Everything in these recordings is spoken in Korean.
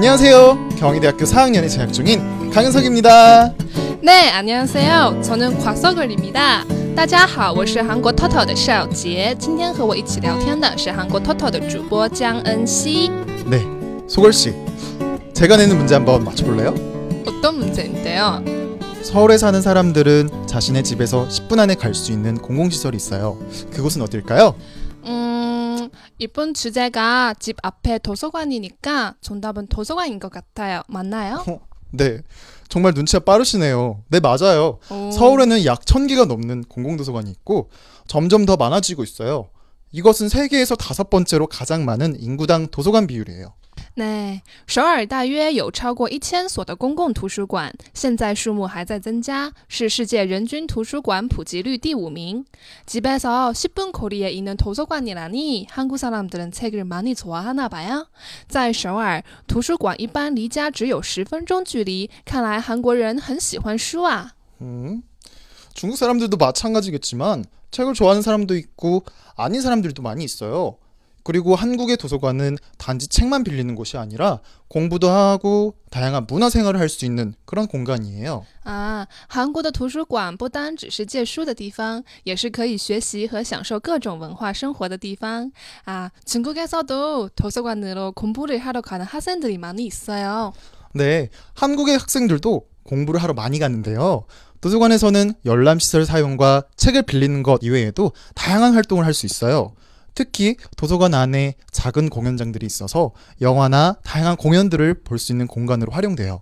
안녕하세요. 경희대학교 4학년에 재학 중인 강은석입니다. 네, 안녕하세요. 저는 곽석을입니다. 大家好，我是韩国 Toto 的邵杰。今天和我一起聊天的是韩国 Toto 的主播江恩熙。 네, 소걸 씨. 제가 내는 문제 한번 맞춰볼래요? 어떤 문제인데요? 서울에 사는 사람들은 자신의 집에서 10분 안에 갈 수 있는 공공시설이 있어요. 그곳은 어딜까요? 음, 이번 주제가 집 앞에 도서관이니까 정답은 도서관인 것 같아요. 맞나요? 네, 정말 눈치가 빠르시네요. 네, 맞아요. 오. 서울에는 약 1000개가 넘는 공공도서관이 있고 점점 더 많아지고 있어요. 이것은 세계에서 다섯 번째로 가장 많은 인구당 도서관 비율이에요. 对，首尔大约有超过一千所的公共图书馆，现在数目还在增加，是世界人均图书馆普及率第五名。집에서 10분 거리에 있는 도서관이라니 한국 사람들은 책을 많이 좋아하나 봐요. 在首尔，图书馆一般离家只有十分钟距离，看来韩国人很喜欢书啊。 음, 중국 사람들도 마찬가지겠지만 책을 좋아하는 사람도 있고 아닌 사람들도 많이 있어요. 그리고 한국의 도서관은 단지 책만 빌리는 곳이 아니라 공부도 하고 다양한 문화 생활을 할 수 있는 그런 공간이에요. 啊，韩国的图书馆不单只是借书的地方，也是可以学习和享受各种文化生活的地方。啊， 중국에서도 도서관으로 공부를 하러 가는 학생들이 많이 있어요. 네, 한국의 학생들도 공부를 하러 많이 가는데요. 도서관에서는 열람시설 사용과 책을 빌리는 것 이외에도 다양한 활동을 할 수 있어요. 특히 도서관 안에 작은 공연장들이 있어서 영화나 다양한 공연들을 볼 수 있는 공간으로 활용돼요.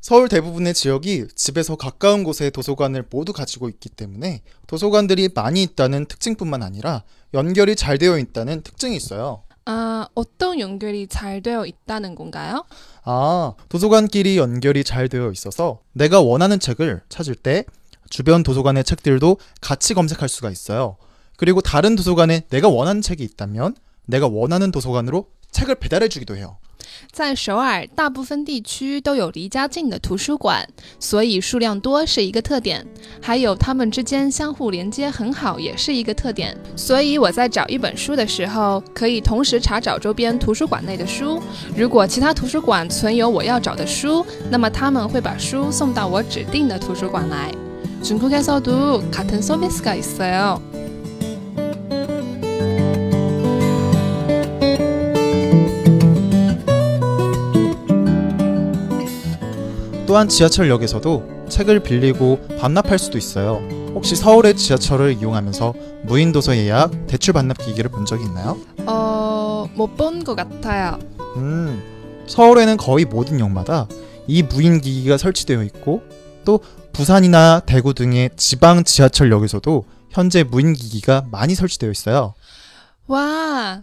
서울 대부분의 지역이 집에서 가까운 곳에 도서관을 모두 가지고 있기 때문에 도서관들이 많이 있다는 특징뿐만 아니라 연결이 잘 되어 있다는 특징이 있어요. 아, 어떤 연결이 잘 되어 있다는 건가요? 아, 도서관끼리 연결이 잘 되어 있어서 내가 원하는 책을 찾을 때 주변 도서관의 책들도 같이 검색할 수가 있어요. 그리고 다른 도서관에 내가 원하는 책이 있다면 내가 원하는 도서관으로 책을 배달해 주기도 해요. 在首尔，大部分地区都有离家近的图书馆，所以数量多是一个特点。还有它们之间相互连接很好，也是一个特点。所以我在找一本书的时候，可以同时查找周边图书馆内的书。如果其他图书馆存有我要找的书，那么他们会把书送到我指定的图书馆来。중국에서도 같은 서비스가 있어요. 또한 지하철역에서도 책을 빌리고 반납할 수도 있어요. 혹시 서울의 지하철을 이용하면서 무인 도서 예약, 대출 반납 기기를 본 적이 있나요? 어, 못 본 것 같아요. 음, 서울에는 거의 모든 역마다 이 무인 기기가 설치되어 있고 또 부산이나 대구 등의 지방 지하철역에서도 현재 무인 기기가 많이 설치되어 있어요. 哇，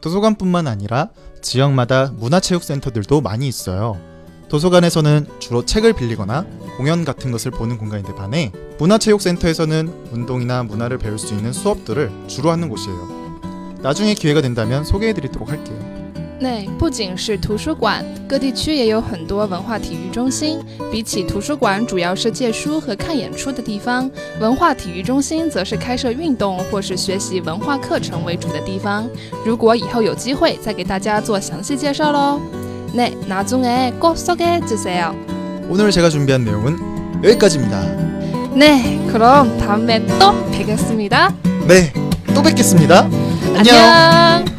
도서관뿐만 아니라 지역마다 문화체육센터들도 많이 있어요. 도서관에서는 주로 책을 빌리거나 공연 같은 것을 보는 공간인데 반해 문화체육센터에서는 운동이나 문화를 배울 수 있는 수업들을 주로 하는 곳이에요. 나중에 기회가 된다면 소개해드리도록 할게요. 内不仅是图书馆，各地区也有很多文化体育中心。比起图书馆主要是借书和看演出的地方，文化体育中心则是开设运动或是学习文化课程为主的地方。如果以后有机会，再给大家做详细介绍喽。네나중에꼭소개해주세요。 오늘 제가 준비한 내용은 여기까지입니다. 네그럼다음에또뵙겠습니다 네, 또 뵙겠습니다. 안녕. 안녕.